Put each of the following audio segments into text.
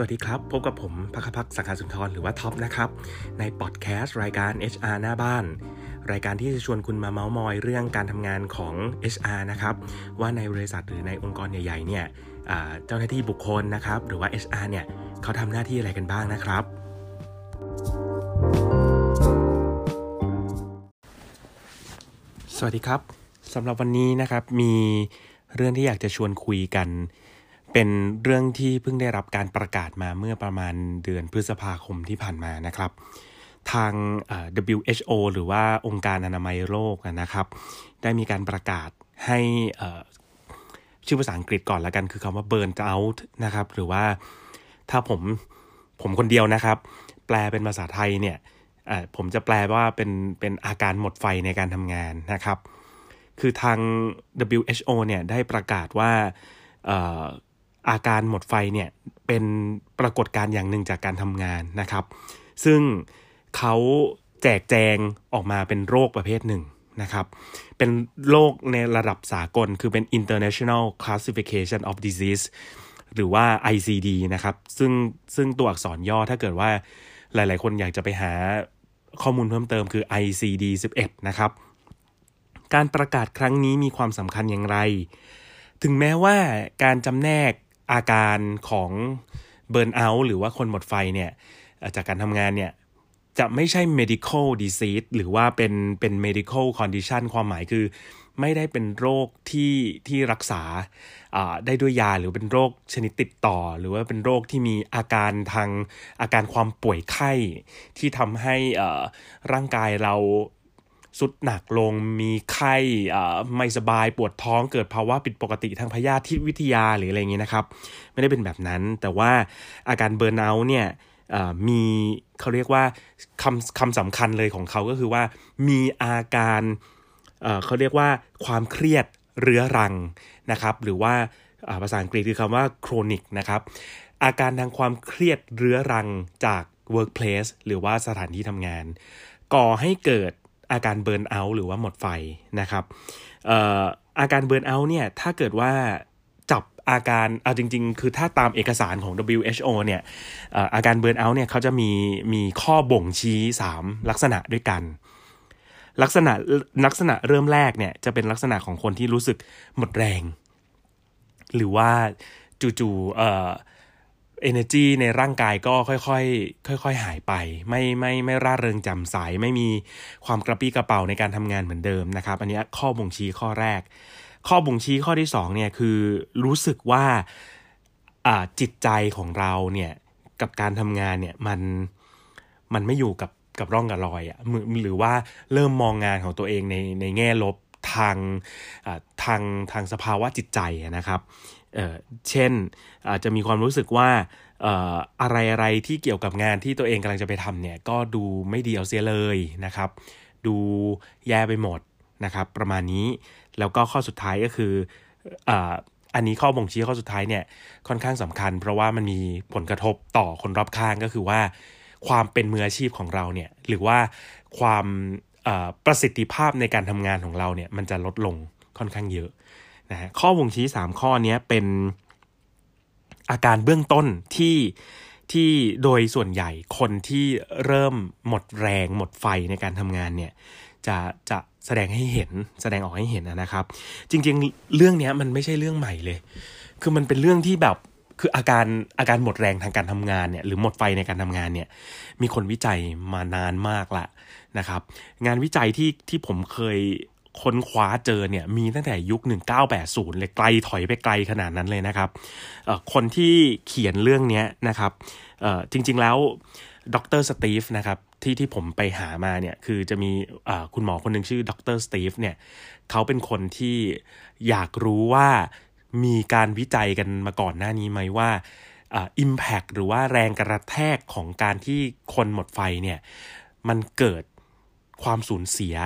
วัสดีครับ พบกับผมพักพักสังขาสุนทรหรือว่าท็อปนะครับ ในพอดแคสต์รายการ HR หน้าบ้าน รายการที่จะชวนคุณมาเมาส์มอยเรื่องการทำงานของ HR นะครับ ว่าในบริษัทหรือในองค์กรใหญ่ๆเนี่ยเจ้าหน้าที่บุคคลนะครับ หรือว่า HR เนี่ยเขาทำหน้าที่อะไรกันบ้างนะครับ สวัสดีครับสำหรับวันนี้นะครับมีเรื่องที่อยากจะชวนคุยกัน เป็นเรื่องที่เพิ่งได้รับการประกาศมาเมื่อประมาณเดือนพฤษภาคมที่ผ่านมานะครับ ทาง WHO หรือว่าองค์การอนามัยโลกนะครับ ได้มีการประกาศให้ชื่อภาษาอังกฤษก่อนละกันคือคำว่า burn out นะครับ หรือว่าถ้าผมผมคนเดียวนะครับ แปลเป็นภาษาไทยเนี่ยผมจะแปลว่าเป็นเป็นอาการหมดไฟในการทำงานนะครับ คือทาง WHO เนี่ยได้ประกาศว่า อาการหมดไฟเนี่ยเป็นปรากฏการณ์อย่างหนึ่งจากการทำงานนะครับ ซึ่งเขาแจกแจงออกมาเป็นโรคประเภทหนึ่งนะครับ เป็นโรคในระดับสากลคือเป็น International Classification of Disease หรือว่า ICD นะครับ ซึ่งซึ่งตัวอักษรย่อถ้าเกิดว่าหลาย ๆ คนอยากจะไปหาข้อมูลเพิ่มเติมคือ ICD 11 นะครับ การประกาศครั้งนี้มีความสำคัญอย่างไร ถึงแม้ว่าการจำแนก อาการของเบิร์นเอาท์หรือว่าคนหมดไฟเนี่ยจากการทำงานเนี่ยจะไม่ใช่ medical disease หรือว่าเป็นเป็น medical condition ความหมายคือ ไม่ได้เป็นโรคที่ที่รักษาได้ด้วยยาหรือเป็นโรคชนิดติดต่อ หรือว่าเป็นโรคที่มีอาการทางอาการความป่วยไข้ที่ทำให้ร่างกายเรา สุดหนักลงมีไข้ไม่สบายปวดท้องเกิดภาวะผิดปกติทางพยาธิวิทยาหรืออะไรเงี้ยนะครับ ไม่ได้เป็นแบบนั้น แต่ว่าอาการเบิร์นเอาท์เนี่ยมีเขาเรียกว่าคำคำสำคัญเลยของเขาก็คือว่ามีอาการเขาเรียกว่าความเครียดเรื้อรังนะครับ หรือว่าภาษาอังกฤษคือคำว่า chronic นะครับอาการทางความเครียดเรื้อรังจาก workplace หรือว่าสถานที่ทำงาน ก่อให้เกิด อาการเบิร์นเอาท์หรือว่าหมดไฟนะครับอาการเบิร์นเอาท์เนี่ยถ้าเกิดว่าจับอาการเอาจริง ๆ คือถ้าตามเอกสารของ WHO เนี่ยอาการเบิร์นเอาท์เนี่ยเขาจะมีมีข้อบ่งชี้ 3 ลักษณะด้วยกัน ลักษณะลักษณะเริ่มแรกเนี่ยจะเป็นลักษณะของคนที่รู้สึกหมดแรง หรือว่าจู่ๆ energy ในร่างกายก็ค่อยๆ ค่อย ๆ หายไป ไม่ไม่ไม่ร่าเริงจำใสไม่มีความกระปี้กระเป๋าในการทำงานเหมือนเดิมนะครับ อันนี้ข้อบ่งชี้ข้อแรก ข้อบ่งชี้ข้อที่2เนี่ยคือรู้สึกว่าจิตใจของเราเนี่ยกับการทำงานเนี่ยมันมันไม่อยู่กับกับร่องกับรอยอะ่ะหรือว่าเริ่มมองงานของตัวเองในในแง่ลบทางทางทางสภาวะจิตใจนะครับ เช่น อาจจะมีความรู้สึกว่าอะไรอะไรที่เกี่ยวกับงานที่ตัวเองกำลังจะไปทำเนี่ย ก็ดูไม่ดีเอาเสียเลยนะครับ ดูแย่ไปหมดนะครับ ประมาณนี้แล้วก็ข้อสุดท้ายก็คืออันนี้ข้อบ่งชี้ข้อสุดท้ายเนี่ยค่อนข้างสำคัญ เพราะว่ามันมีผลกระทบต่อคนรอบข้างก็คือว่า ความเป็นมืออาชีพของเราเนี่ยหรือว่าความประสิทธิภาพในการทำงานของเราเนี่ยมันจะลดลงค่อนข้างเยอะ นะฮะข้อบ่งชี้ 3 ข้อนี้เป็นอาการเบื้องต้นที่ที่โดยส่วนใหญ่คนที่เริ่มหมดแรงหมดไฟในการทำงานเนี่ยจะจะแสดงให้เห็นแสดงออกให้เห็นนะครับ จริงๆ เรื่องนี้มันไม่ใช่เรื่องใหม่เลย คือมันเป็นเรื่องที่แบบคืออาการอาการหมดแรงทางการทำงานเนี่ยหรือหมดไฟในการทำงานเนี่ยมีคนวิจัยมานานมากละนะครับ งานวิจัยที่ที่ผมเคย ค้นคว้าเจอเนี่ยมีตั้งแต่ยุค 1980 เลยไกลถอยไปไกลขนาดนั้นเลยนะครับคนที่เขียนเรื่องนี้นะครับจริงๆแล้วดรสตีฟนะครับที่ที่ผมไปหามาเนี่ยคือจะมีคุณหมอคนหนึ่งชื่อดรสตีฟเนี่ยเขาเป็นคนที่อยากรู้ว่ามีการวิจัยกันมาก่อนหน้านี้ไหมว่า impact หรือว่าแรงกระแทกของการที่คนหมดไฟเนี่ยมันเกิดความสูญเสีย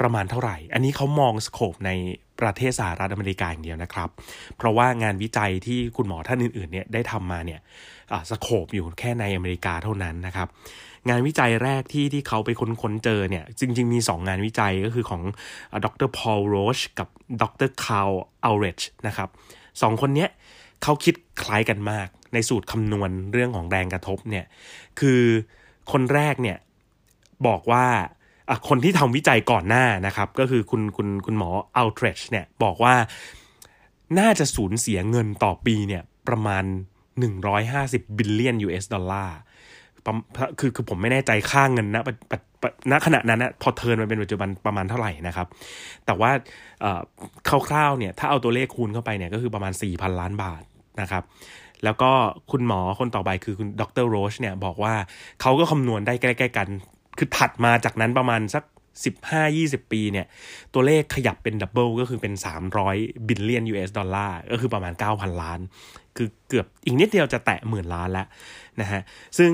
ประมาณเท่าไหร่ อันนี้เขามอง scope ในประเทศสหรัฐอเมริกาอย่างเดียวนะครับ เพราะว่างานวิจัยที่คุณหมอท่านอื่นๆเนี่ยได้ทำมาเนี่ย scope อยู่แค่ในอเมริกาเท่านั้นนะครับ งานวิจัยแรกที่ที่เขาไปค้นค้นเจอเนี่ย จริง ๆ มี 2 งานวิจัยก็คือของดรพอลโรชกับดรคาร์ลอัลเบรชนะครับสองคนเนี้ยเขาคิดคล้ายกันมาก ในสูตรคำนวณเรื่องของแรงกระทบเนี่ย คือคนแรกเนี่ยบอกว่า คนที่ทำวิจัยก่อนหน้านะครับ ก็คือคุณคุณคุณหมออัลเบรชเนี่ยบอกว่าน่าจะสูญเสียเงินต่อปีเนี่ยประมาณ 150 บิลเลียน US ดอลลาร์คือคือผมไม่แน่ใจค่าเงินนะณขณะนั้นนะพอ turn มาเป็นปัจจุบันประมาณเท่าไหร่นะครับ แต่ว่าคร่าวๆเนี่ยถ้าเอาตัวเลขคูณเข้าไปเนี่ยก็คือประมาณ 4,000 ล้านบาทนะครับ แล้วก็คุณหมอคนต่อไปคือคุณดรโรชเนี่ยบอกว่าเขาก็คำนวณได้ใกล้ ๆ กัน คือถัดมาจากนั้นประมาณสัก 15-20 ปีเนี่ย ตัวเลขขยับเป็น double ก็คือเป็น 300 บิลเลียน US ดอลลาร์ก็คือประมาณ 9,000 ล้าน คือเกือบอีกนิดเดียวจะแตะหมื่นล้านแล้วนะฮะ ซึ่ง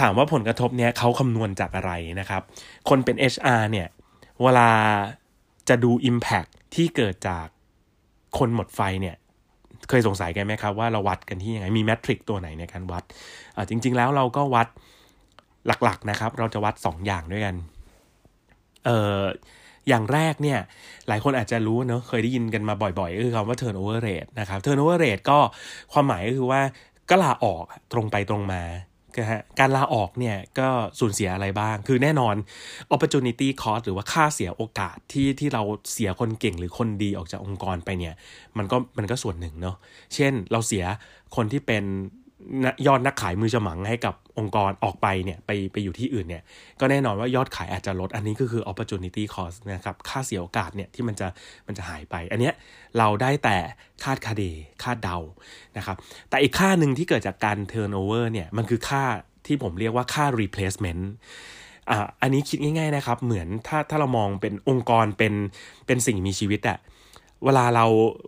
ถามว่าผลกระทบเนี้ยเขาคำนวณจากอะไรนะครับ คนเป็น HR เนี่ย เวลาจะดู Impact ที่เกิดจากคนหมดไฟเนี่ยเคยสงสัยกันไหมครับว่าเราวัดกันที่ยังไงมี metric ตัวไหนในการวัดจริง ๆ แล้วเราก็วัด หลักๆนะครับ เราจะวัด 2 อย่างด้วยกันเอ่ออย่างแรกเนี่ย หลายคนอาจจะรู้เนอะเคยได้ยินกันมาบ่อยๆก็คือคำว่า turnover rate นะครับ turnover rate ก็ความหมายก็คือว่าก็ลาออกตรงไปตรงมาการลาออกเนี่ยก็สูญเสียอะไรบ้าง คือแน่นอน opportunity cost หรือว่าค่าเสียโอกาสที่ที่เราเสียคนเก่งหรือคนดีออกจากองค์กรไปเนี่ย มันก็มันก็ส่วนหนึ่งเนาะ เช่นเราเสียคนที่เป็น ยอดนักขายมือฉมังให้กับองค์กรออกไปเนี่ยไปไปอยู่ที่อื่นเนี่ยก็แน่นอนว่ายอดขายอาจจะลด อันนี้ก็คือ opportunity cost นะครับค่าเสียโอกาสเนี่ยที่มันจะมันจะหายไป อันเนี้ยเราได้แต่คาดคาเดคาดเดานะครับแต่อีกค่าหนึ่งที่เกิดจากการ turnover เนี่ยมันคือค่าที่ผมเรียกว่าค่า replacement อ่าอันนี้คิดง่ายๆนะครับ เหมือนถ้าถ้าเรามองเป็นองค์กรเป็นเป็นสิ่งมีชีวิตอะเวลาเรา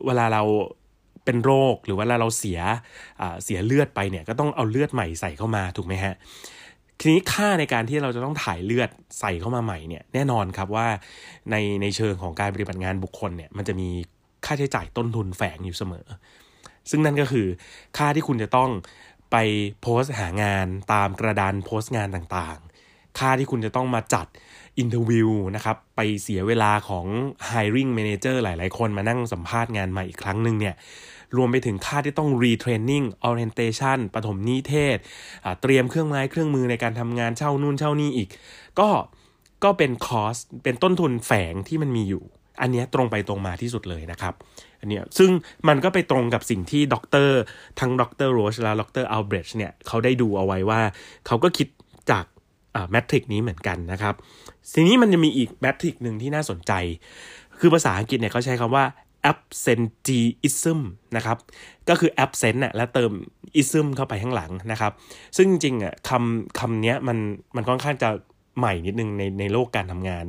เวลาเรา เป็นโรคหรือว่าเราเสียเสียเลือดไปเนี่ยก็ต้องเอาเลือดใหม่ใส่เข้ามาถูกไหมฮะทีนี้ค่าในการที่เราจะต้องถ่ายเลือดใส่เข้ามาใหม่เนี่ยแน่นอนครับว่าในในเชิงของการปฏิบัติงานบุคคลเนี่ยมันจะมีค่าใช้จ่ายต้นทุนแฝงอยู่เสมอ ซึ่งนั่นก็คือค่าที่คุณจะต้องไปโพสต์หางานตามกระดานโพสต์งานต่างๆ ค่าที่คุณจะต้องมาจัด interview นะครับไปเสียเวลาของ hiring manager หลายๆ คนมานั่งสัมภาษณ์งานใหม่อีกครั้งหนึ่งเนี่ย รวมไปถึงค่าที่ต้อง retraining orientation ปฐมนิเทศ เตรียมเครื่องไม้เครื่องมือในการทำงานเช่านู่นเช่านี่อีก ก็ก็เป็น cost เป็นต้นทุนแฝงที่มันมีอยู่ อันนี้ตรงไปตรงมาที่สุดเลยนะครับอันนี้ซึ่งมันก็ไปตรงกับสิ่งที่ด็อกเตอร์ทั้งด็อกเตอร์โรชและด็อกเตอร์อัลเบรชเนี่ยเขาได้ดูเอาไว้ว่า เขาก็คิดจาก metric นี้เหมือนกันนะครับทีนี้มันจะมีอีก metric หนึ่งที่น่าสนใจ คือภาษาอังกฤษเนี่ยเขาใช้คำว่า absenteeism นะครับ ก็คือ absent น่ะแล้วเติม ism เข้าไปข้างหลังนะครับ ซึ่งจริงๆอะคำคำนี้มันมันค่อนข้างจะใหม่นิดนึงในในโลกการทำงาน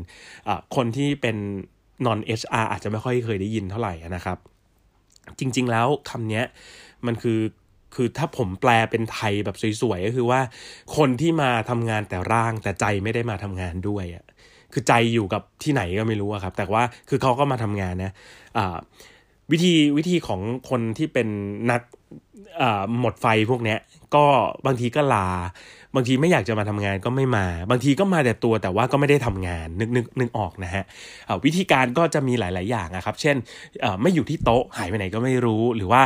อะคนที่เป็น non HR อาจจะไม่ค่อยเคยได้ยินเท่าไหร่นะครับ จริง ๆ แล้วคำนี้มันคือคือถ้าผมแปลเป็นไทยแบบสวยๆ ก็คือว่า คนที่มาทำงานแต่ร่างแต่ใจไม่ได้มาทำงานด้วยอะ คือใจอยู่กับที่ไหนก็ไม่รู้ครับ แต่ว่าคือเขาก็มาทำงานนะวิธีวิธีของคนที่เป็นนักหมดไฟพวกเนี้ย ก็บางทีก็ลา บางทีไม่อยากจะมาทำงานก็ไม่มา บางทีก็มาแต่ตัวแต่ว่าก็ไม่ได้ทำงานนึกนึกนึกออกนะฮะวิธีการก็จะมีหลาย ๆ อย่างนะครับ เช่นไม่อยู่ที่โต๊ะหายไปไหนก็ไม่รู้หรือว่า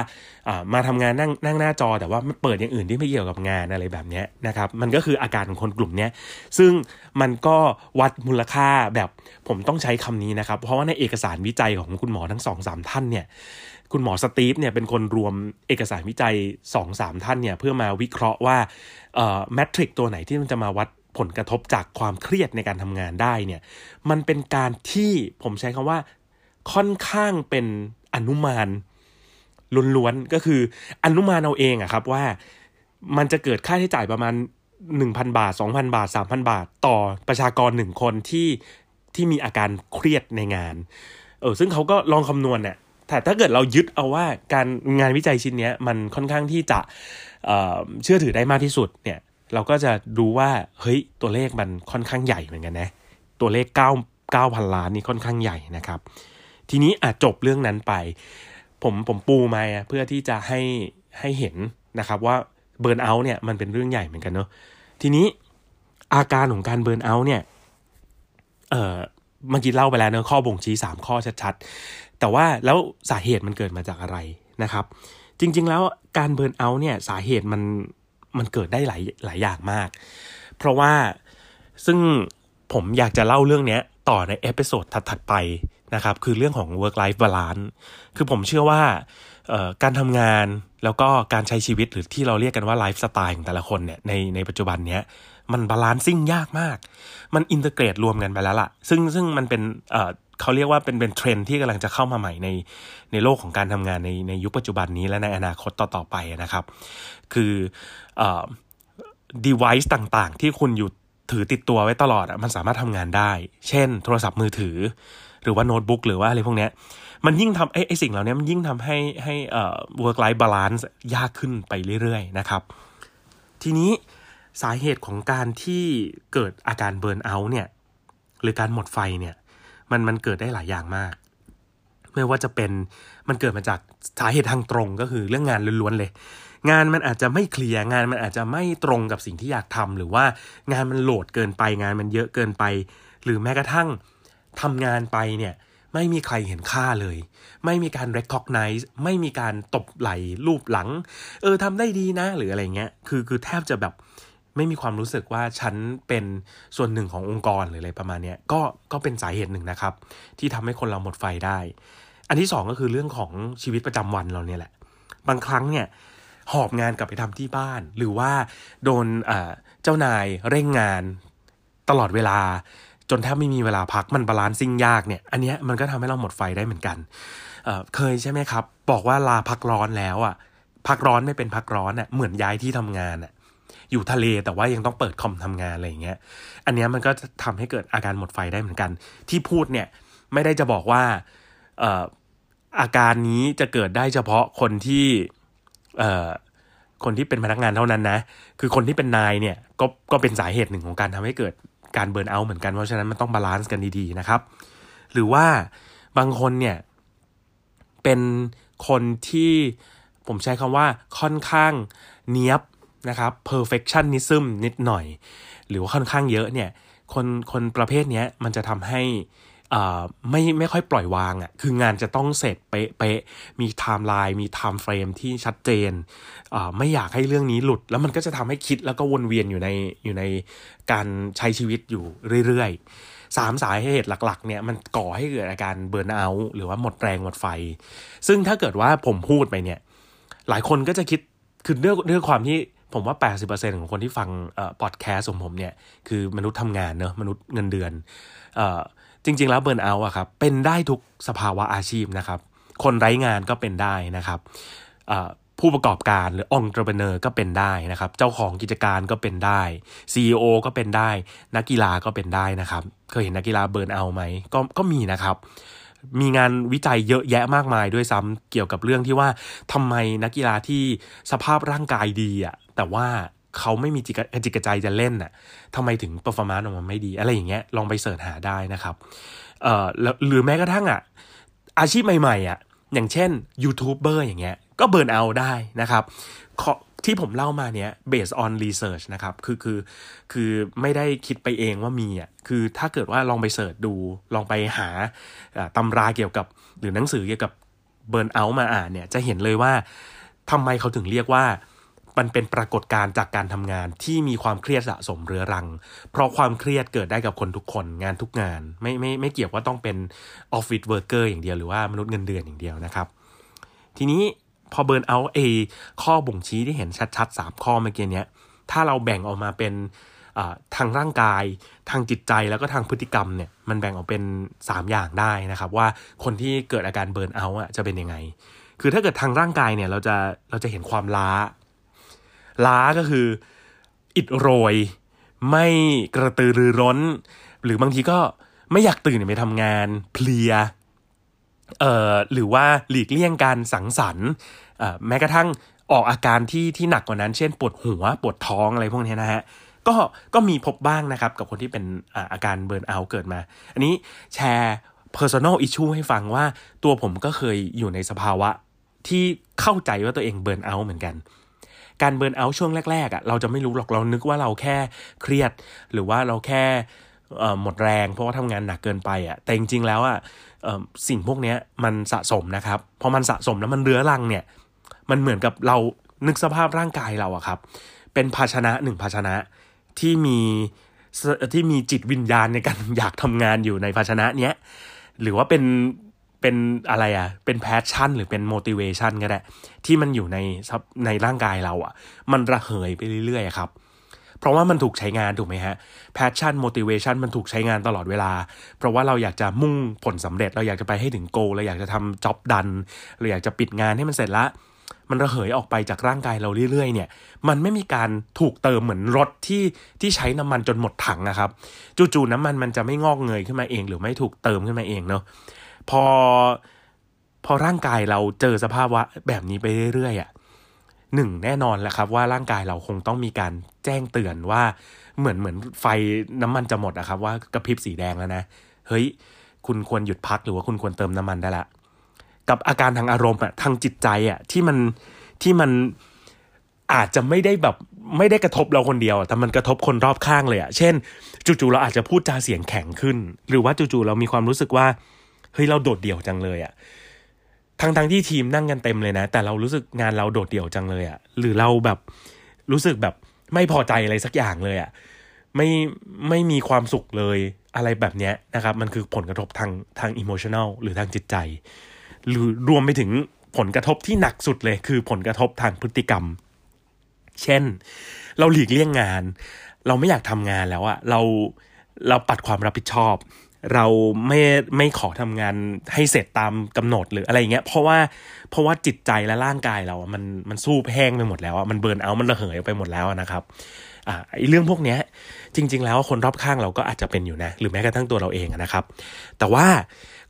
มาทำงานนั่งนั่งหน้าจอ แต่ว่าเปิดอย่างอื่นที่ไม่เกี่ยวกับงานอะไรแบบนี้นะครับ มันก็คืออาการของคนกลุ่มนี้ซึ่งมันก็วัดมูลค่าแบบผมต้องใช้คำนี้นะครับ เพราะว่าในเอกสารวิจัยของคุณหมอทั้งสองสามท่านเนี่ย คุณหมอสตีฟเนี่ยเป็นคนรวมเอกสารวิจัย 2-3 ท่านเนี่ยเพื่อมาวิเคราะห์ว่าแมทริกตัวไหนที่มันจะมาวัดผลกระทบจากความเครียดในการทำงานได้เนี่ยมันเป็นการที่ผมใช้คำว่าค่อนข้างเป็นอนุมานล้วนๆก็คืออนุมานเอาเองอะครับว่ามันจะเกิดค่าใช้จ่ายประมาณ 1,000 บาท 2,000 บาท 3,000 บาท ต่อประชากรหนึ่งคนที่ที่มีอาการเครียดในงานเออซึ่งเขาก็ลองคำนวณเนี่ย แต่ถ้าเกิดเรายึดเอาว่าการงานวิจัยชิ้นนี้มันค่อนข้างที่จะเเชื่อถือได้มากที่สุดเนี่ยเราก็จะดูว่าเฮ้ยตัวเลขมันค่อนข้างใหญ่เหมือนกันนะตัวเลข9 9พันล้านนี่ค่อนข้างใหญ่นะครับ ทีนี้อาจจบเรื่องนั้นไป ผมผมปูมาเพื่อที่จะให้ให้เห็นนะครับว่าเบิร์นเอาท์เนี่ยมันเป็นเรื่องใหญ่เหมือนกันเนาะทีนี้อาการของการเบิร์นเอาท์เนี่ยเอ่อ เมื่อกี้เล่าไปแล้วเนอะข้อบ่งชี้ 3 ข้อชัดๆ แต่ว่าแล้วสาเหตุมันเกิดมาจากอะไรนะครับ จริงๆแล้วการเบิร์นเอาท์เนี่ยสาเหตุมันมันเกิดได้หลายหลายอย่างมาก เพราะว่าซึ่งผมอยากจะเล่าเรื่องนี้ต่อใน episode ถัดๆไปนะครับ คือเรื่องของ work life balance คือผมเชื่อว่าการทำงานแล้วก็การใช้ชีวิตหรือที่เราเรียกกันว่าไลฟ์สไตล์ของแต่ละคนเนี่ยในในปัจจุบันเนี้ย มัน balancing ยากมาก มัน integrate รวมกันไปแล้วล่ะ ซึ่งซึ่งมันเป็นเอ่อเขาเรียกว่าเป็นเป็นเทรนด์ที่กำลังจะเข้ามาใหม่ในในโลกของการทำงานในในยุคปัจจุบันนี้และในอนาคตต่อๆไปนะครับ คือเอ่อ device ต่างๆ ที่คุณอยู่ถือติดตัวไว้ตลอดอะมันสามารถทำงานได้ เช่น โทรศัพท์มือถือ หรือว่าโน้ตบุ๊กหรือว่าอะไรพวกเนี้ยมันยิ่งทำไอ้ไอ้สิ่งเหล่านี้มันยิ่งทำให้ให้เอ่อ work life balance ยากขึ้นไปเรื่อยๆนะครับ ทีนี้ สาเหตุของการที่เกิดอาการเบิร์นเอาท์เนี่ยหรือการหมดไฟเนี่ยมันมันเกิดได้หลายอย่างมาก ไม่ว่าจะเป็นมันเกิดมาจากสาเหตุทางตรงก็คือเรื่องงานล้วนๆเลย งานมันอาจจะไม่เคลียร์งานมันอาจจะไม่ตรงกับสิ่งที่อยากทำหรือว่างานมันโหลดเกินไปงานมันเยอะเกินไป หรือแม้กระทั่งทำงานไปเนี่ยไม่มีใครเห็นค่าเลย ไม่มีการ recognize ไม่มีการตบไหลรูปหลัง เออทำได้ดีนะ หรืออะไรเงี้ย คือคือแทบจะแบบ ไม่มีความรู้สึกว่าฉันเป็นส่วนหนึ่งขององค์กรหรืออะไรประมาณนี้ก็ก็เป็นสาเหตุหนึ่งนะครับ ที่ทำให้คนเราหมดไฟได้ อันที่สองก็คือเรื่องของชีวิตประจำวันเราเนี่ยแหละ บางครั้งเนี่ยหอบงานกลับไปทำที่บ้าน หรือว่าโดนเจ้านายเร่งงานตลอดเวลา จนแทบไม่มีเวลาพักมันบาลานซิ่งยากเนี่ยอันนี้มันก็ทำให้เราหมดไฟได้เหมือนกันเเคยใช่ไหมครับ บอกว่าลาพักร้อนแล้วอะพักร้อนไม่เป็นพักร้อนอะเหมือนย้ายที่ทำงานอะ อยู่ทะเลแต่ว่ายังต้องเปิดคอมทำงานอะไรอย่างเงี้ย อันนี้มันก็จะทำให้เกิดอาการหมดไฟได้เหมือนกัน ที่พูดเนี่ยไม่ได้จะบอกว่าเอ่ออาการนี้จะเกิดได้เฉพาะคนที่เอ่อคนที่เป็นพนักงานเท่านั้นนะ คือคนที่เป็นนายเนี่ยก็ก็เป็นสาเหตุหนึ่งของการทำให้เกิดการ burnout เหมือนกันเพราะฉะนั้นมันต้อง balance กันดีๆนะครับ หรือว่าบางคนเนี่ยเป็นคนที่ผมใช้คำว่าค่อนข้างเนียบ นะครับ perfectionism นิดหน่อย หรือว่าค่อนข้างเยอะเนี่ย คนคนประเภทนี้มันจะทำให้ไม่ไม่ค่อยปล่อยวางอะ่ะ คืองานจะต้องเสร็จเป๊ะๆมีไทม์ไลน์มี time frame ที่ชัดเจน ไม่อยากให้เรื่องนี้หลุด แล้วมันก็จะทำให้คิดแล้วก็วนเวียนอยู่ในอยู่ในการใช้ชีวิตอยู่เรื่อยๆสามสาเหตุหลักๆ เนี่ยมันก่อให้เกิดอาการ burnout หรือว่าหมดแรงหมดไฟ ซึ่งถ้าเกิดว่าผมพูดไปเนี่ย หลายคนก็จะคิดคือเรื่องเรื่องความที่ ผมว่า 80%ของคนที่ฟังพอดแคสต์ของผมเนี่ยคือมนุษย์ทำงานเนอะมนุษย์เงินเดือนอจริง ๆ แล้วเบิร์นเอาอะครับเป็นได้ทุกสภาวะอาชีพนะครับ คนไร้งานก็เป็นได้นะครับผู้ประกอบการหรือองค์ประกอบก็เป็นได้นะครับ เจ้าของกิจการก็เป็นได้ CEO ก็เป็นได้ นักกีฬาก็เป็นได้นะครับ เคยเห็นนักกีฬาเบิร์นเอาไหมก็ก็มีนะครับ มีงานวิจัยเยอะแยะมากมายด้วยซ้ำเกี่ยวกับเรื่องที่ว่าทำไมนักกีฬาที่สภาพร่างกายดีอะแต่ว่าเขาไม่มีจิตจิตกระใจจะเล่นน่ะทำไมถึง performance ออกมาไม่ดี อะไรอย่างเงี้ยลองไป search หาได้นะครับเอ่อหรือแม้กระทั่งอะอาชีพใหม่ๆอะอย่างเช่นยูทูบเบอร์อย่างเงี้ยก็ burnout ได้นะครับ ที่ผมเล่ามาเนี้ย based on research นะครับ คือคือคือไม่ได้คิดไปเองว่ามีอะ คือถ้าเกิดว่าลองไป search ดู ลองไปหาตำราเกี่ยวกับ หรือหนังสือเกี่ยวกับ burnout มาอ่านเนี่ย จะเห็นเลยว่าทำไมเขาถึงเรียกว่ามันเป็นปรากฏการณ์จากการทำงานที่มีความเครียดสะสมเรื้อรัง เพราะความเครียดเกิดได้กับคนทุกคนงานทุกงาน ไม่ไม่ไม่เกี่ยวว่าต้องเป็น office worker อย่างเดียวหรือว่ามนุษย์เงินเดือนอย่างเดียวนะครับ ทีนี้ พอ burnout เอข้อบ่งชี้ที่เห็นชัดๆ 3 ข้อเมื่อกี้นี้ถ้าเราแบ่งออกมาเป็นทางร่างกาย ทางจิตใจแล้วก็ทางพฤติกรรมเนี่ยมันแบ่งออกเป็น 3 อย่างได้นะครับ ว่าคนที่เกิดอาการเบิร์นเอาจะเป็นยังไง คือถ้าเกิดทางร่างกายเนี่ยเราจะเราจะเห็นความล้า ล้าก็คืออิดโรย ไม่กระตือรือร้น หรือบางทีก็ไม่อยากตื่นไปทำงาน เพลีย เอ่อหรือว่าหลีกเลี่ยงการสังสรรค์แม้กระทั่งออกอาการที่ที่หนักกว่านั้น เช่น ปวดหัวปวดท้องอะไรพวกนี้นะฮะก็ก็มีพบบ้างนะครับ กับคนที่เป็นอาการเบิร์นเอาเกิดมา อันนี้แชร์ personal issue ให้ฟังว่าตัวผมก็เคยอยู่ในสภาวะที่เข้าใจว่าตัวเองเบิร์นเอาเหมือนกัน การเบิร์นเอาช่วงแรกๆอะ่ะเราจะไม่รู้หรอกเรานึกว่าเราแค่เครียด หรือว่าเราแค่หมดแรงเพราะว่าทำงานหนักเกินไปอะ่ะแต่จริงๆแล้วอะ่ะ สิ่งพวกนี้มันสะสมนะครับพอมันสะสมแล้วมันเรื้อรังเนี่ย มันเหมือนกับเรานึกสภาพร่างกายเราอะครับ เป็นภาชนะหนึ่งภาชนะที่มีที่มีจิตวิญญาณในการอยากทำงานอยู่ในภาชนะเนี้ยหรือว่าเป็นเป็นอะไรอะเป็น passion หรือเป็น motivation ก็ได้ ที่มันอยู่ในในร่างกายเราอะมันระเหยไปเรื่อยๆครับ เพราะว่ามันถูกใช้งานถูกไหมฮะ passion motivation มันถูกใช้งานตลอดเวลา เพราะว่าเราอยากจะมุ่งผลสำเร็จ เราอยากจะไปให้ถึง goal เราอยากจะทำ job doneเราอยากจะปิดงานให้มันเสร็จละ มันระเหยออกไปจากร่างกายเราเรื่อยๆ เนี่ย มันไม่มีการถูกเติมเหมือนรถที่ที่ใช้น้ำมันจนหมดถังนะครับ จู่ๆน้ำมันมันจะไม่งอกเงยขึ้นมาเอง หรือไม่ถูกเติมขึ้นมาเองเนาะพอพอร่างกายเราเจอสภาพวะแบบนี้ไปเรื่อยๆอะ่ะ หนึ่งแน่นอนแหละครับว่าร่างกายเราคงต้องมีการแจ้งเตือนว่าเหมือนเหมือนไฟน้ำมันจะหมดอะครับว่ากระพริบสีแดงแล้วนะเฮ้ยคุณควรหยุดพักหรือว่าคุณควรเติมน้ำมันได้ละกับอาการทางอารมณ์อะทางจิตใจอะที่มันที่มันอาจจะไม่ได้แบบไม่ได้กระทบเราคนเดียว แต่มันกระทบคนรอบข้างเลยอะเช่น จู่ๆเราอาจจะพูดจาเสียงแข็งขึ้น หรือว่าจู่ๆเรามีความรู้สึกว่าเฮ้ยเราโดดเดี่ยวจังเลยอะ ทั้งทั้งที่ทีมนั่งกันเต็มเลยนะ แต่เรารู้สึกงานเราโดดเดี่ยวจังเลยอะหรือเราแบบรู้สึกแบบไม่พอใจอะไรสักอย่างเลยอะไม่ไม่มีความสุขเลยอะไรแบบเนี้ยนะครับ มันคือผลกระทบทางทางอิโมชันแนลหรือทางจิตใจ หรือรวมไปถึงผลกระทบที่หนักสุดเลย คือผลกระทบทางพฤติกรรม เช่น เราหลีกเลี่ยงงาน เราไม่อยากทำงานแล้วอะเราเราปัดความรับผิดชอบ เราไม่ไม่ขอทำงานให้เสร็จตามกำหนดหรืออะไรเงี้ยเพราะว่าเพราะว่าจิตใจและร่างกายเราอะมันมันสู้แห้งไปหมดแล้วอะมันเบิร์นเอามันระเหยไปหมดแล้วนะครับอ่าไอเรื่องพวกเนี้ยจริง ๆ แล้วคนรอบข้างเราก็อาจจะเป็นอยู่นะ หรือแม้กระทั่งตัวเราเองนะครับ แต่ว่า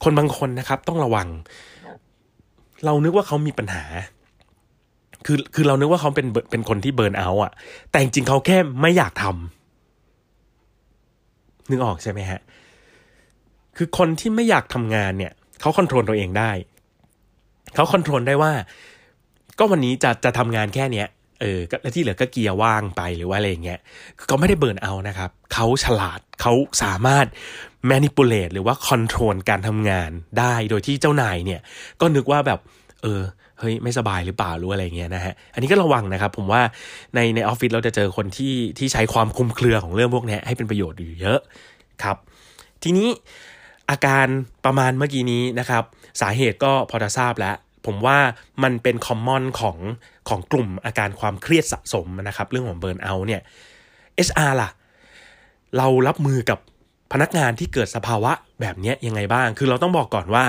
คนบางคนนะครับต้องระวัง เรานึกว่าเขามีปัญหา คือคือเรานึกว่าเขาเป็นเป็นคนที่เบิร์นเอาอะแต่จริงๆเขาแค่ไม่อยากทำนึกออกใช่ไหมฮะ คือคนที่ไม่อยากทำงานเนี่ยเขาควบคุมตัวเองได้ เขาควบคุมได้ว่า ก็วันนี้จะจะทำงานแค่เนี้ยเออแล้วที่เหลือก็เกียร์ว่างไปหรือว่าอะไรอย่างเงี้ยก็ไม่ได้เบิร์นเอานะครับ เขาฉลาดเขาสามารถ manipulate หรือว่า control การทำงานได้โดยที่เจ้านายเนี่ย ก็นึกว่าแบบ เออเฮ้ยไม่สบายหรือเปล่าหรืออะไรเงี้ยนะฮะ อันนี้ก็ระวังนะครับ ผมว่าในในออฟฟิศเราจะเจอคนที่ที่ใช้ความคุมเครือของเรื่องพวกนี้ให้เป็นประโยชน์อยู่เยอะครับ ทีนี้ อาการประมาณเมื่อกี้นี้นะครับ สาเหตุก็พอจะทราบแล้ว ผมว่ามันเป็นคอมมอนของของกลุ่มอาการความเครียดสะสมนะครับ เรื่องของเบิร์นเอาเนี่ย HR ล่ะ เรารับมือกับพนักงานที่เกิดสภาวะแบบนี้ยังไงบ้าง คือเราต้องบอกก่อนว่า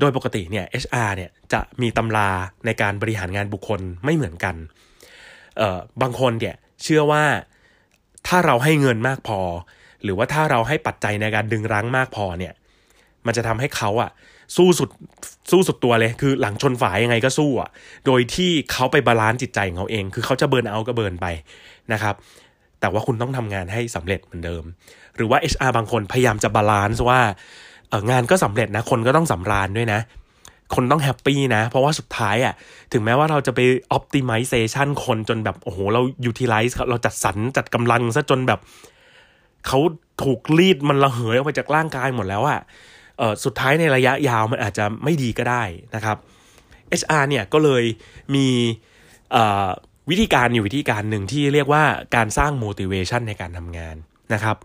โดยปกติเนี่ย HR เนี่ยจะมีตำราในการบริหารงานบุคคลไม่เหมือนกันเอ่อบางคนเนี่ยเชื่อว่าถ้าเราให้เงินมากพอ หรือว่าถ้าเราให้ปัจจัยในการดึงรั้งมากพอเนี่ย มันจะทำให้เขาอะสู้สุดสู้สุดตัวเลย คือหลังชนฝายังไงก็สู้อะโดยที่เขาไป balance จิตใจของเขาเอง คือเขาจะ burnout ก็ burn ไปนะครับ แต่ว่าคุณต้องทำงานให้สำเร็จเหมือนเดิม หรือว่า HR บางคนพยายามจะ balance ว่าเอองานก็สำเร็จนะ คนก็ต้องสำราญด้วยนะ คนต้อง happy นะ เพราะว่าสุดท้ายอะ่ะ ถึงแม้ว่าเราจะไปออ t ติมิเซชันคนจนแบบ โอ้โห เรา utilize เราจัดสรรจัดกำลังซะจนแบบ เขาถูกรีดมันระเหยออกไปจากร่างกายหมดแล้วอะเออสุดท้ายในระยะยาวมันอาจจะไม่ดีก็ได้นะครับ HR เนี่ยก็เลยมีวิธีการอยู่วิธีการหนึ่งที่เรียกว่าการสร้าง motivation ในการทำงานนะครับ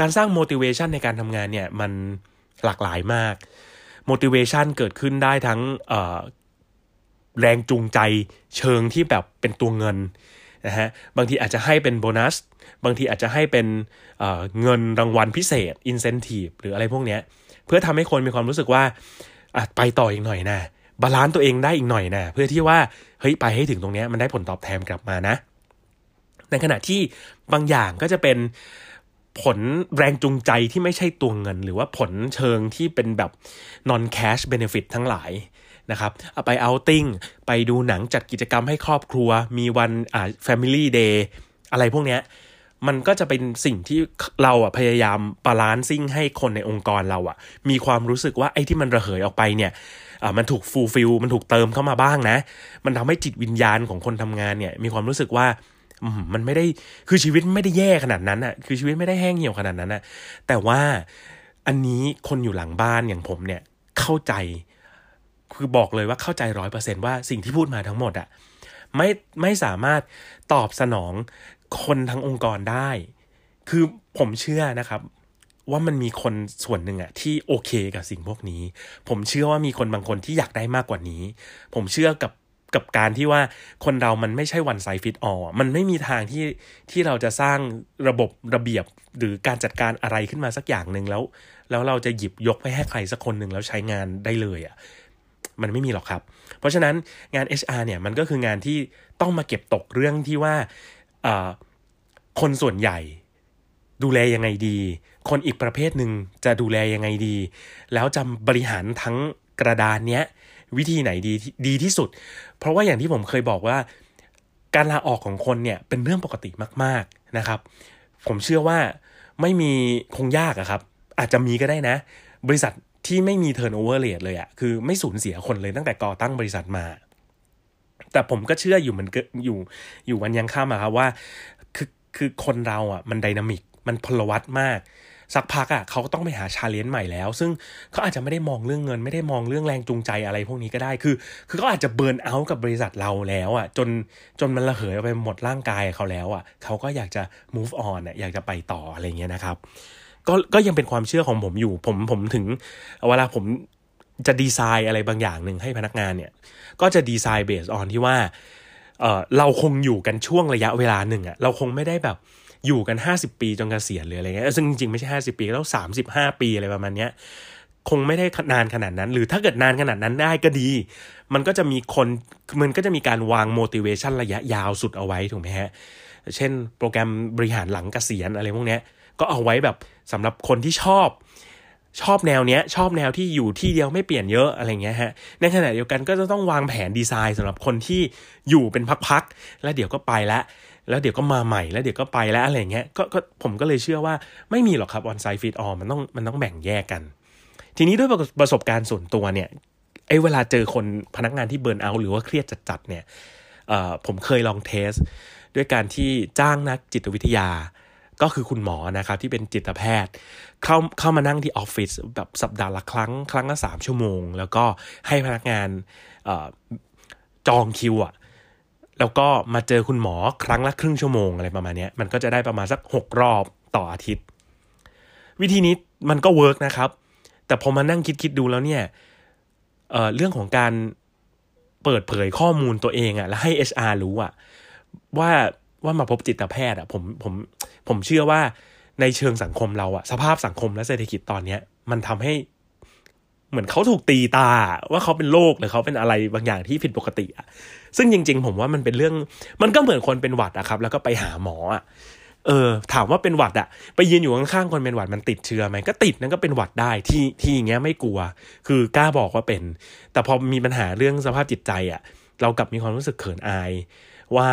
การสร้าง motivation ในการทำงานเนี่ยมันหลากหลายมาก motivation เกิดขึ้นได้ทั้งแรงจูงใจเชิงที่แบบเป็นตัวเงิน นะฮะบางทีอาจจะให้เป็นโบนัส บางทีอาจจะให้เป็นเงินรางวัลพิเศษ incentive หรืออะไรพวกนี้เพื่อทำให้คนมีความรู้สึกว่าไปต่ออีกหน่อยนะ balance ตัวเองได้อีกหน่อยนะเพื่อที่ว่าเฮ้ยไปให้ถึงตรงนี้มันได้ผลตอบแทนกลับมานะ ในขณะที่บางอย่างก็จะเป็นผลแรงจูงใจที่ไม่ใช่ตัวเงิน หรือว่าผลเชิงที่เป็นแบบ non cash benefit ทั้งหลาย นะครับเอาไปเอาติ้งไปดูหนังจัดกิจกรรมให้ครอบครัว มีวันอ่า family day อะไรพวกเนี้ยมันก็จะเป็นสิ่งที่เราอะพยายามบาลานซิ่งให้คนในองค์กรเราอะ มีความรู้สึกว่าไอ้ที่มันระเหยออกไปเนี่ยอ่ามันถูกฟูลฟิลมันถูกเติมเข้ามาบ้างนะ มันทำให้จิตวิญญาณของคนทำงานเนี่ย มีความรู้สึกว่ามันไม่ได้คือชีวิตไม่ได้แย่ขนาดนั้นอะ คือชีวิตไม่ได้แห้งเหี่ยวขนาดนั้นอะแต่ว่าอันนี้คนอยู่หลังบ้านอย่างผมเนี่ยเข้าใจ คือบอกเลยว่าเข้าใจร้อยเปอร์เซนว่าสิ่งที่พูดมาทั้งหมดอะไม่ไม่สามารถตอบสนองคนทั้งองค์กรได้ คือผมเชื่อนะครับ ว่ามันมีคนส่วนหนึ่งอะที่โอเคกับสิ่งพวกนี้ ผมเชื่อว่ามีคนบางคนที่อยากได้มากกว่านี้ ผมเชื่อกับกับการที่ว่าคนเรามันไม่ใช่วันไซฟิตออมันไม่มีทางที่ที่เราจะสร้างระบบระเบียบหรือการจัดการอะไรขึ้นมาสักอย่างหนึ่งแล้ว แล้วเราจะหยิบยกไปให้ใครสักคนหนึ่งแล้วใช้งานได้เลยอะ่ะ มันไม่มีหรอกครับ เพราะฉะนั้นงาน HR เนี่ยมันก็คืองานที่ต้องมาเก็บตกเรื่องที่ว่าคนส่วนใหญ่ดูแลยังไงดี คนอีกประเภทหนึ่งจะดูแลยังไงดี แล้วจะบริหารทั้งกระดานเนี้ยวิธีไหนดีดีที่สุด เพราะว่าอย่างที่ผมเคยบอกว่า การลาออกของคนเนี่ยเป็นเรื่องปกติมาก ๆนะครับ ผมเชื่อว่าไม่มีคงยากอะครับ อาจจะมีก็ได้นะ บริษัท ที่ไม่มี turnover rate เลยอะคือไม่สูญเสียคนเลยตั้งแต่ก่อตั้งบริษัทมา แต่ผมก็เชื่ออยู่มันอยู่อยู่วันยังค่ำอะครับว่าคือคือคนเราอะมัน dynamic มันพลวัตมากสักพักอะ่ะเขาก็ต้องไปหา challenge ใหม่แล้ว ซึ่งเขาอาจจะไม่ได้มองเรื่องเงิน ไม่ได้มองเรื่องแรงจูงใจอะไรพวกนี้ก็ได้คือ คือเขาอาจจะเบิร์นเอาท์กับบริษัทเราแล้วอะ่ะจนจนมันระเหยไปหมดร่างกายเขาแล้วอะ่ะเขาก็อยากจะ move on อะอยากจะไปต่ออะไรเงี้ยนะครับ ก็ก็ยังเป็นความเชื่อของผมอยู่ ผมผมถึงเวลาผมจะดีไซน์อะไรบางอย่างหนึ่งให้พนักงานเนี่ย ก็จะดีไซน์เบสออนที่ว่าเออเราคงอยู่กันช่วงระยะเวลาหนึ่งอะเราคงไม่ได้แบบอยู่กัน 50 ปีจนเกษียณหรืออะไรเงี้ยซึ่งจริงๆ ไม่ใช่ 50 ปีแล้ว 35 ปีอะไรประมาณเนี้ยคงไม่ได้นานขนาดนั้น หรือถ้าเกิดนานขนาดนั้นได้ก็ดี มันก็จะมีคนมันก็จะมีการวาง motivation ระยะยาวสุดเอาไว้ถูกไหมฮะ เช่นโปรแกรมบริหารหลังเกษียณอะไรพวกเนี้ยก็เอาไว้แบบ สำหรับคนที่ชอบชอบแนวเนี้ยชอบแนวที่อยู่ที่เดียวไม่เปลี่ยนเยอะอะไรเงี้ยฮะในขณะเดียวกันก็จะต้องวางแผนดีไซน์สำหรับคนที่อยู่เป็นพักๆแล้วเดี๋ยวก็ไปแล้วแล้วเดี๋ยวก็มาใหม่แล้วเดี๋ยวก็ไปแล้วอะไรเงี้ยก็ก็ผมก็เลยเชื่อว่าไม่มีหรอกครับออนไซต์ฟีดออมันต้องมันต้องแบ่งแยกกัน ทีนี้ด้วยประสบการณ์ส่วนตัวเนี่ยไอ้เวลาเจอคนพนักงานที่เบิร์นเอาหรือว่าเครียดจัดๆเนี่ยผมเคยลองเทส ด้วยการที่จ้างนักจิตวิทยา ก็คือคุณหมอนะครับที่เป็นจิตแพทย์ เข้าเข้ามานั่งที่ออฟฟิศแบบสัปดาห์ละครั้งครั้งละสามชั่วโมง แล้วก็ให้พนักงานจองคิวอะแล้วก็มาเจอคุณหมอครั้งละครึ่งชั่วโมงอะไรประมาณนี้มันก็จะได้ประมาณสักหกรอบต่ออาทิตย์ วิธีนี้มันก็ work นะครับ แต่พอมานั่งคิดคิดดูแล้วเนี่ยเเรื่องของการเปิดเผยข้อมูลตัวเองอะแล้วให้ HR รู้อะว่า ว่ามาพบจิตแพทย์อะผมผมผมเชื่อว่าในเชิงสังคมเราอะสภาพสังคมและเศรษฐกิจตอนเนี้ย มันทำให้เหมือนเขาถูกตีตราว่าเขาเป็นโรคหรือเขาเป็นอะไรบางอย่างที่ผิดปกติอะซึ่งจริง ๆ ผมว่ามันเป็นเรื่อง มันก็เหมือนคนเป็นหวัดอะครับ แล้วก็ไปหาหมออะเออ ถามว่าเป็นหวัดอะไปยืนอยู่ข้างๆคนเป็นหวัดมันติดเชื้อไหมก็ติดนั่นก็เป็นหวัดได้ที่ที่อย่างเงี้ยไม่กลัว คือกล้าบอกว่าเป็น แต่พอมีปัญหาเรื่องสภาพจิตใจอะเรากลับมีความรู้สึกเขินอายว่า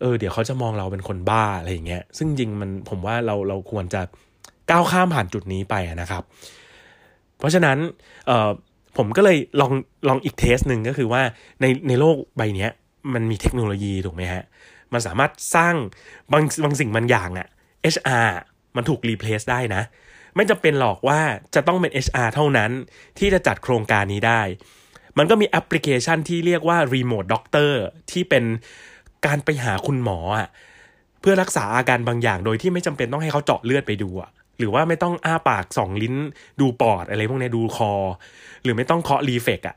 เออเดี๋ยวเขาจะมองเราเป็นคนบ้าอะไรอย่างเงี้ยซึ่งจริงมันผมว่าเราเราควรจะก้าวข้ามผ่านจุดนี้ไปนะครับ เพราะฉะนั้นเออผมก็เลยลองลองอีกเทสหนึ่งก็คือว่าในในโลกใบนี้มันมีเทคโนโลยีถูกไหมฮะ มันสามารถสร้างบางบางสิ่งบางอย่างอะ HR มันถูกรีเพลซได้นะ ไม่จำเป็นหรอกว่าจะต้องเป็น HR เท่านั้นที่จะจัดโครงการนี้ได้ มันก็มีแอปพลิเคชันที่เรียกว่า Remote Doctor ที่เป็น การไปหาคุณหมออะเพื่อรักษาอาการบางอย่างโดยที่ไม่จำเป็นต้องให้เขาเจาะเลือดไปดูอะหรือว่าไม่ต้องอ้าปากส่องลิ้นดูปอดอะไรพวกนี้ดูคอ หรือไม่ต้องเคาะ reflex อะ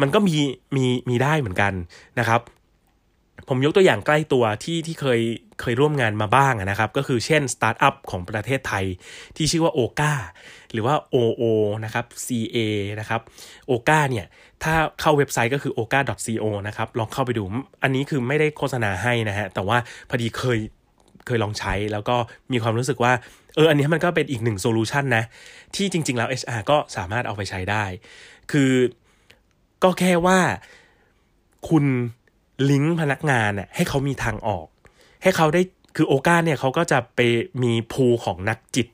มันก็มีมีมีได้เหมือนกันนะครับ ผมยกตัวอย่างใกล้ตัวที่ที่เคยเคยร่วมงานมาบ้างนะครับ ก็คือเช่นสตาร์ทอัพของประเทศไทยที่ชื่อว่า Ooca หรือว่า OO นะครับ CA นะครับ Ooca เนี่ย ถ้าเข้าเว็บไซต์ก็คือ ooca.co นะครับ ลองเข้าไปดู อันนี้คือไม่ได้โฆษณาให้นะฮะ แต่ว่าพอดีเคยเคยลองใช้แล้วก็มีความรู้สึกว่า เออ อันนี้มันก็เป็นอีกหนึ่ง solution นะ ที่จริง ๆ แล้ว HR ก็สามารถเอาไปใช้ได้ คือก็แค่ว่าคุณ ลิงก์พนักงานน่ะให้เขามีทางออก ให้เขาได้คือ Ooca เนี่ยเขาก็จะไปมี pool ของนักจิต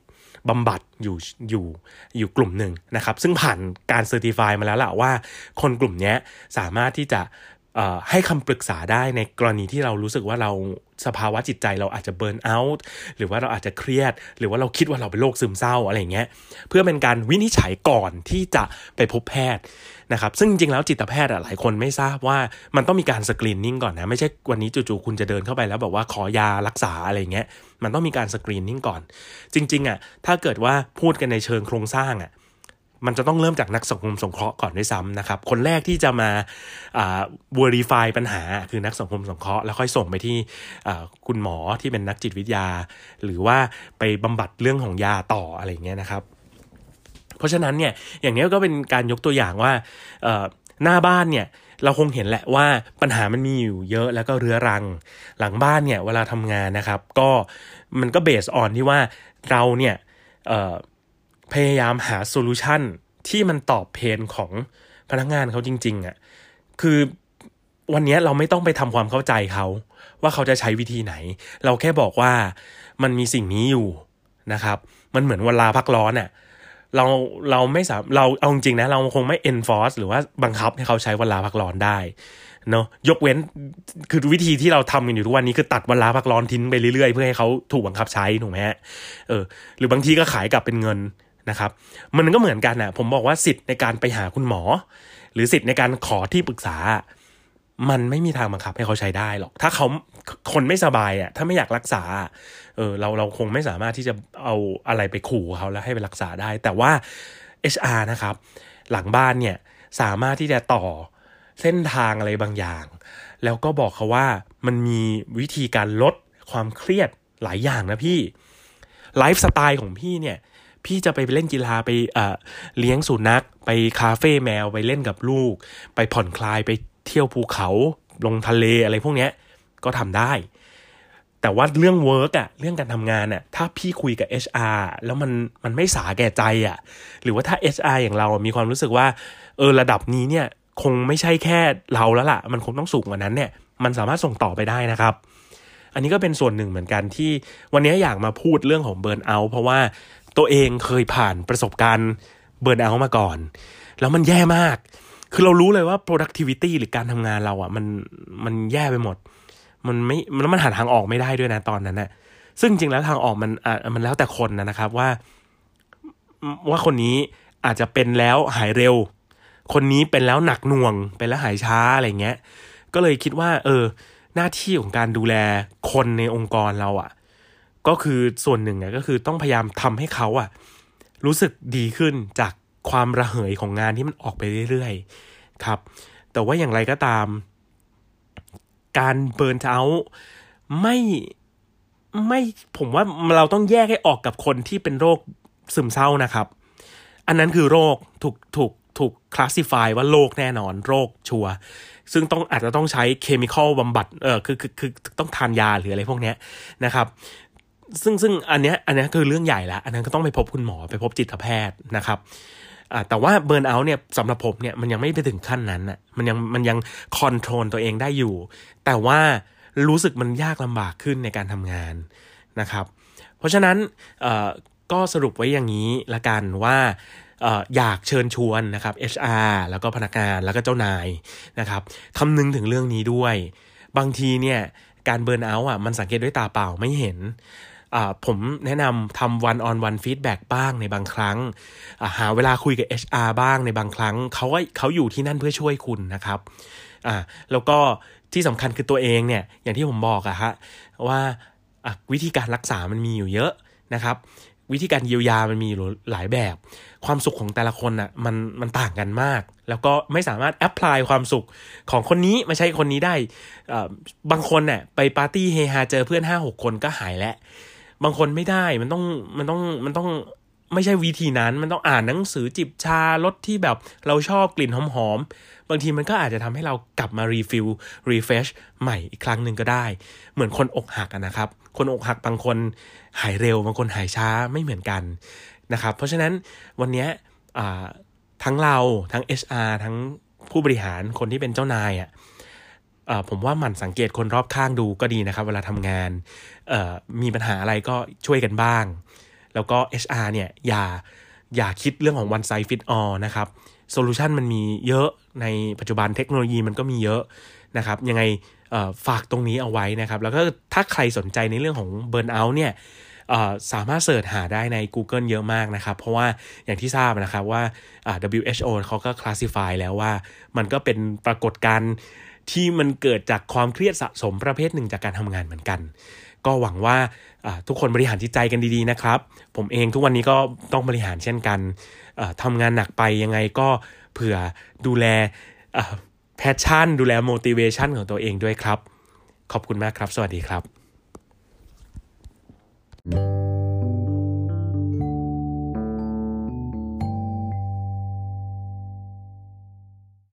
บำบัดอยู่อยู่อยู่กลุ่มหนึ่งนะครับ ซึ่งผ่านการ certify มาแล้วแหละว่า คนกลุ่มนี้สามารถที่จะ ให้คำปรึกษาได้ในกรณีที่เรารู้สึกว่าเราสภาวะจิตใจเราอาจจะเบิร์นเอาท์หรือว่าเราอาจจะเครียด หรือว่าเราคิดว่าเราเป็นโรคซึมเศร้าอะไรเงี้ยเพื่อเป็นการวินิจฉัยก่อนที่จะไปพบแพทย์นะครับซึ่งจริงๆแล้วจิตแพทย์หลายคนไม่ทราบว่ามันต้องมีการสกรีนนิ่งก่อนนะไม่ใช่วันนี้จู่ๆคุณจะเดินเข้าไปแล้วบอกว่าขอยารักษาอะไรเงี้ยมันต้องมีการสกรีนนิ่งก่อน จริงๆอะถ้าเกิดว่าพูดกันในเชิงโครงสร้างอะ มันจะต้องเริ่มจากนักสังคมสงเคราะห์ก่อนด้วยซ้ำนะครับ คนแรกที่จะมาอ่า verify ปัญหาคือนักสังคมสงเคราะห์แล้วค่อยส่งไปที่คุณหมอที่เป็นนักจิตวิทยา หรือว่าไปบำบัดเรื่องของยาต่ออะไรเงี้ยนะครับ เพราะฉะนั้นเนี่ยอย่างนี้ก็เป็นการยกตัวอย่างว่าหน้าบ้านเนี่ยเราคงเห็นแหละว่าปัญหามันมีอยู่เยอะแล้วก็เรื้อรัง หลังบ้านเนี่ยเวลาทำงานนะครับ ก็มันก็เบสออนที่ว่าเราเนี่ย พยายามหา solution ที่มันตอบ pain ของพนักงานเขาจริง ๆอะ่ะคือวันนี้เราไม่ต้องไปทำความเข้าใจเขาว่าเขาจะใช้วิธีไหน เราแค่บอกว่ามันมีสิ่งนี้อยู่นะครับ มันเหมือนเวลาพักร้อนอะ่ะเราเราไม่สามเราเอาจริงนะ เราคงไม่ enforce หรือว่าบังคับให้เขาใช้เวลาพักร้อนได้เนาะยกเว้นคือวิธีที่เราทำกันอยู่ทุกวันนี้คือตัดเวลาพักร้อนทิ้งไปเรื่อยๆ เพื่อให้เขาถูกบังคับใช้ถูกไหมฮะเออหรือบางทีก็ขายกลับเป็นเงิน นะครับ มันก็เหมือนกันอะผมบอกว่าสิทธิ์ในการไปหาคุณหมอ หรือสิทธิ์ในการขอที่ปรึกษา มันไม่มีทางบังคับให้เขาใช้ได้หรอก ถ้าเขาคนไม่สบายอะถ้าไม่อยากรักษา เออเราเราคงไม่สามารถที่จะเอาอะไรไปขู่เขาแล้วให้ไปรักษาได้ แต่ว่า HR นะครับ หลังบ้านเนี่ยสามารถที่จะต่อเส้นทางอะไรบางอย่าง แล้วก็บอกเขาว่ามันมีวิธีการลดความเครียดหลายอย่างนะพี่ไลฟ์สไตล์ของพี่เนี่ย พี่จะไปเล่นกีฬาไปเลี้ยงสุนัข ไปคาเฟ่แมวไปเล่นกับลูก ไปผ่อนคลายไปเที่ยวภูเขาลงทะเลอะไรพวกนี้ก็ทำได้ แต่ว่าเรื่อง work อะเรื่องการทำงานอะถ้าพี่คุยกับ HR แล้วมันมันไม่สาแก่ใจอะหรือว่าถ้า HR อย่างเรามีความรู้สึกว่าเออระดับนี้เนี่ยคงไม่ใช่แค่เราแล้วล่ะ มันคงต้องสูงกว่านั้นเนี่ย มันสามารถส่งต่อไปได้นะครับ อันนี้ก็เป็นส่วนหนึ่งเหมือนกันที่วันนี้อยากมาพูดเรื่องของเบิร์นเอา เพราะว่า ตัวเองเคยผ่านประสบการณ์เบิร์นเอามาก่อน แล้วมันแย่มาก คือเรารู้เลยว่า productivity หรือการทำงานเราอะ่ะ มันมันแย่ไปหมด มันไม่แล้วมันหาทางออกไม่ได้ด้วยนะตอนนั้นนะซึ่งจริงแล้วทางออกมันอ่ามันแล้วแต่คนนะครับว่า ว่าคนนี้อาจจะเป็นแล้วหายเร็ว คนนี้เป็นแล้วหนักหน่วง เป็นแล้วหายช้าอะไรเงี้ย ก็เลยคิดว่า เออ หน้าที่ของการดูแลคนในองค์กรเราอะ่ะ ก็คือส่วนหนึ่งอะก็คือต้องพยายามทำให้เขาอะรู้สึกดีขึ้นจากความระเหยของงานที่มันออกไปเรื่อยๆครับ แต่ว่าอย่างไรก็ตาม การเบิร์นเอาไม่ไม่ผมว่าเราต้องแยกให้ออกกับคนที่เป็นโรคซึมเศร้านะครับ อันนั้นคือโรคถูกถูกถูก classify ว่าโรคแน่นอน โรคชัวร์ซึ่งต้องอาจจะต้องใช้ chemical บำบัดเออคือคือคือต้องทานยาหรืออะไรพวกนี้นะครับ ซึ่งซึ่งอันเนี้ยอันนี้คือเรื่องใหญ่แล้วอันนั้นก็ต้องไปพบคุณหมอไปพบจิตแพทย์นะครับแต่ว่า burnout เนี่ยสำหรับผมเนี่ยมันยังไม่ไปถึงขั้นนั้นอะมันยังมันยัง control ตัวเองได้อยู่ แต่ว่ารู้สึกมันยากลำบากขึ้นในการทำงานนะครับ เพราะฉะนั้นก็สรุปไว้อย่างนี้ละกันว่าอยากเชิญชวนนะครับ HR แล้วก็พนักงานแล้วก็เจ้านายนะครับคำนึงถึงเรื่องนี้ด้วย บางทีเนี่ยการ burnout อะมันสังเกตด้วยตาเปล่าไม่เห็น ผมแนะนำทำ one on one feedback บ้างในบางครั้ง หาเวลาคุยกับ HR บ้างในบางครั้งเขาเขาอยู่ที่นั่นเพื่อช่วยคุณนะครับอ่าแล้วก็ที่สำคัญคือตัวเองเนี่ย อย่างที่ผมบอกอะฮะว่าวิธีการรักษามันมีอยู่เยอะนะครับ วิธีการเยียวยามันมีหลายแบบ ความสุขของแต่ละคนอะมันมันต่างกันมาก แล้วก็ไม่สามารถ apply ความสุขของคนนี้มาใช้คนนี้ได้บางคนเนี่ยไปปาร์ตี้เฮฮาเจอเพื่อนห้าหกคนก็หายแล้ว บางคนไม่ได้มันต้องมันต้องมันต้องไม่ใช่วิธีนั้น มันต้องอ่านหนังสือจิบชารสที่แบบเราชอบกลิ่นหอมๆ บางทีมันก็อาจจะทำให้เรากลับมา refill refresh ใหม่อีกครั้งหนึ่งก็ได้ เหมือนคนอกหักนะครับ คนอกหักบางคนหายเร็ว บางคนหายช้าไม่เหมือนกันนะครับ เพราะฉะนั้นวันนี้ทั้งเราทั้ง HR ทั้งผู้บริหารคนที่เป็นเจ้านายอะ่ะ ผมว่าหมั่นสังเกตคนรอบข้างดูก็ดีนะครับ เวลาทำงานมีปัญหาอะไรก็ช่วยกันบ้าง แล้วก็ HR เนี่ยอย่าอย่าคิดเรื่องของ one size fit all นะครับ solution มันมีเยอะในปัจจุบันเทคโนโลยีมันก็มีเยอะนะครับ ยังไงฝากตรงนี้เอาไว้นะครับ แล้วก็ถ้าใครสนใจในเรื่องของ burnout เนี่ยสามารถ search หาได้ใน Google เยอะมากนะครับ เพราะว่าอย่างที่ทราบนะครับว่า WHO เขาก็ classify แล้วว่ามันก็เป็นปรากฏการณ์ ที่มันเกิดจากความเครียดสะสมประเภทหนึ่งจากการทำงานเหมือนกัน ก็หวังว่าทุกคนบริหารจิตใจกันดีๆนะครับ ผมเองทุกวันนี้ก็ต้องบริหารเช่นกันทำงานหนักไปยังไงก็เผื่อดูแล passion ดูแล motivation ของตัวเองด้วยครับ ขอบคุณมากครับ สวัสดีครับ thank you